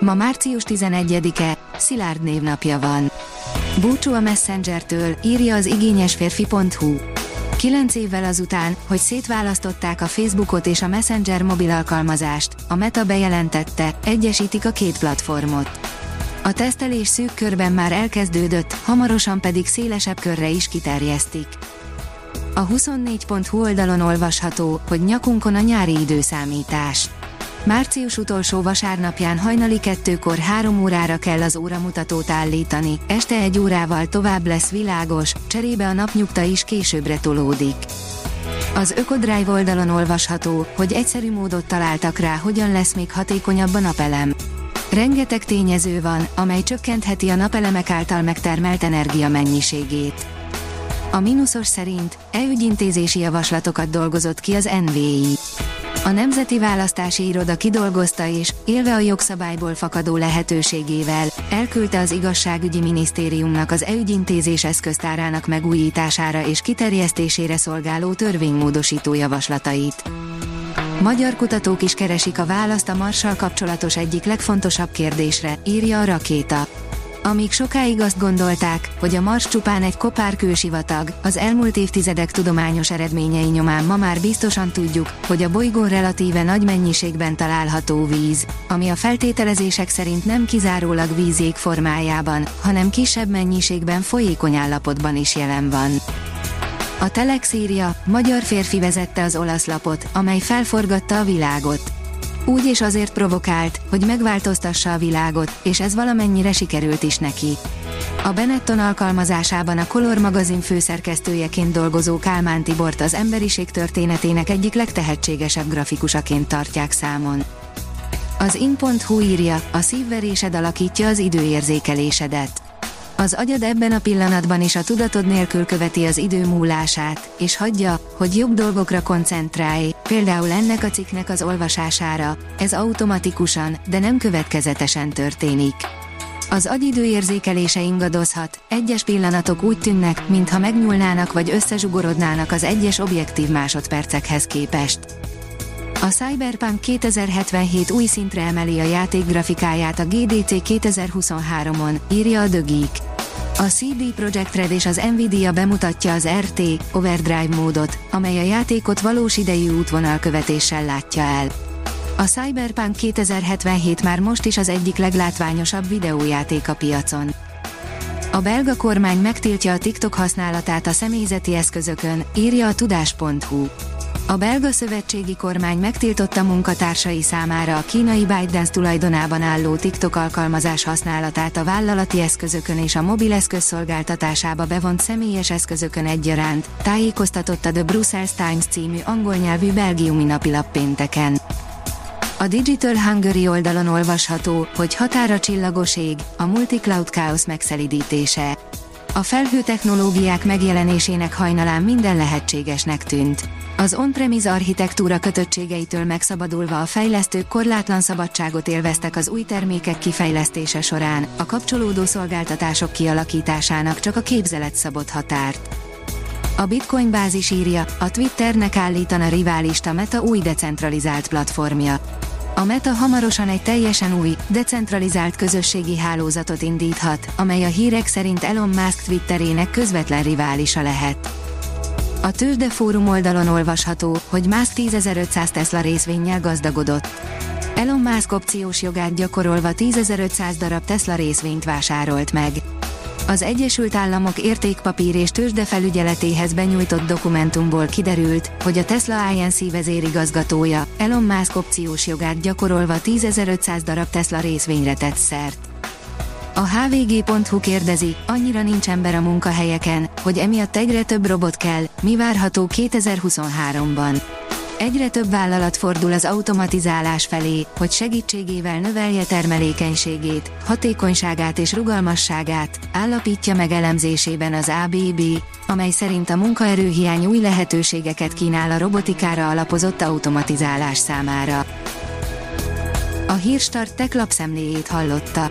Ma március 11-e, Szilárd névnapja van. Búcsú a Messengertől, írja az igényes férfi.hu. Kilenc évvel azután, hogy szétválasztották a Facebookot és a Messenger mobil alkalmazást, a Meta bejelentette, egyesítik a két platformot. A tesztelés szűk körben már elkezdődött, hamarosan pedig szélesebb körre is kiterjesztik. A 24.hu oldalon olvasható, hogy nyakunkon a nyári időszámítás. Március utolsó vasárnapján hajnali kettőkor három órára kell az óramutatót állítani, este egy órával tovább lesz világos, cserébe a napnyugta is későbbre tolódik. Az Ökodrive oldalon olvasható, hogy egyszerű módot találtak rá, hogyan lesz még hatékonyabb a napelem. Rengeteg tényező van, amely csökkentheti a napelemek által megtermelt energia mennyiségét. A mínuszos szerint e-ügyintézési javaslatokat dolgozott ki az NVI. A Nemzeti Választási Iroda kidolgozta és, élve a jogszabályból fakadó lehetőségével, elküldte az igazságügyi minisztériumnak az e-ügyintézés eszköztárának megújítására és kiterjesztésére szolgáló törvénymódosító javaslatait. Magyar kutatók is keresik a választ a Marssal kapcsolatos egyik legfontosabb kérdésre, írja a rakéta. Amíg sokáig azt gondolták, hogy a Mars csupán egy kopár kősivatag, az elmúlt évtizedek tudományos eredményei nyomán ma már biztosan tudjuk, hogy a bolygón relatíve nagy mennyiségben található víz, ami a feltételezések szerint nem kizárólag vízjég formájában, hanem kisebb mennyiségben folyékony állapotban is jelen van. A Telex írja, magyar férfi vezette az olasz lapot, amely felforgatta a világot. Úgy és azért provokált, hogy megváltoztassa a világot, és ez valamennyire sikerült is neki. A Benetton alkalmazásában a Color magazin főszerkesztőjeként dolgozó Kálmán Tibort az emberiség történetének egyik legtehetségesebb grafikusaként tartják számon. Az in.hu írja, a szívverésed alakítja az időérzékelésedet. Az agyad ebben a pillanatban is a tudatod nélkül követi az idő múlását, és hagyja, hogy jobb dolgokra koncentrálj, például ennek a cikknek az olvasására, ez automatikusan, de nem következetesen történik. Az agyidő érzékelése ingadozhat, egyes pillanatok úgy tűnnek, mintha megnyúlnának vagy összezsugorodnának az egyes objektív másodpercekhez képest. A Cyberpunk 2077 új szintre emeli a játék grafikáját a GDC 2023-on, írja a The. A CD Projekt Red és az Nvidia bemutatja az RT Overdrive módot, amely a játékot valós idejű útvonalkövetéssel látja el. A Cyberpunk 2077 már most is az egyik leglátványosabb videójáték a piacon. A belga kormány megtiltja a TikTok használatát a személyzeti eszközökön, írja a tudás.hu. A belga szövetségi kormány megtiltotta munkatársai számára a kínai ByteDance tulajdonában álló TikTok alkalmazás használatát a vállalati eszközökön és a mobileszköz szolgáltatásába bevont személyes eszközökön egyaránt, tájékoztatott a The Brussels Times című angol nyelvű belgiumi napilap pénteken. A Digital Hungary oldalon olvasható, hogy határa csillagos ég, a multicloud káosz megszelidítése. A felhő technológiák megjelenésének hajnalán minden lehetségesnek tűnt. Az on-premise architektúra kötöttségeitől megszabadulva a fejlesztők korlátlan szabadságot élveztek az új termékek kifejlesztése során, a kapcsolódó szolgáltatások kialakításának csak a képzelet szabott határt. A Bitcoin bázis írja, a Twitternek állítana riválista Meta új decentralizált platformja. A Meta hamarosan egy teljesen új, decentralizált közösségi hálózatot indíthat, amely a hírek szerint Elon Musk Twitterének közvetlen riválisa lehet. A Tőzsdefórum oldalon olvasható, hogy Musk 10.500 Tesla részvénnyel gazdagodott. Elon Musk opciós jogát gyakorolva 10.500 darab Tesla részvényt vásárolt meg. Az Egyesült Államok értékpapír és tőzsdefelügyeletéhez benyújtott dokumentumból kiderült, hogy a Tesla INC vezérigazgatója Elon Musk opciós jogát gyakorolva 10.500 darab Tesla részvényre tett szert. A hvg.hu kérdezi, annyira nincs ember a munkahelyeken, hogy emiatt egyre több robot kell, mi várható 2023-ban. Egyre több vállalat fordul az automatizálás felé, hogy segítségével növelje termelékenységét, hatékonyságát és rugalmasságát, állapítja meg elemzésében az ABB, amely szerint a munkaerőhiány új lehetőségeket kínál a robotikára alapozott automatizálás számára. A Hírstart tech lapszemléjét hallotta.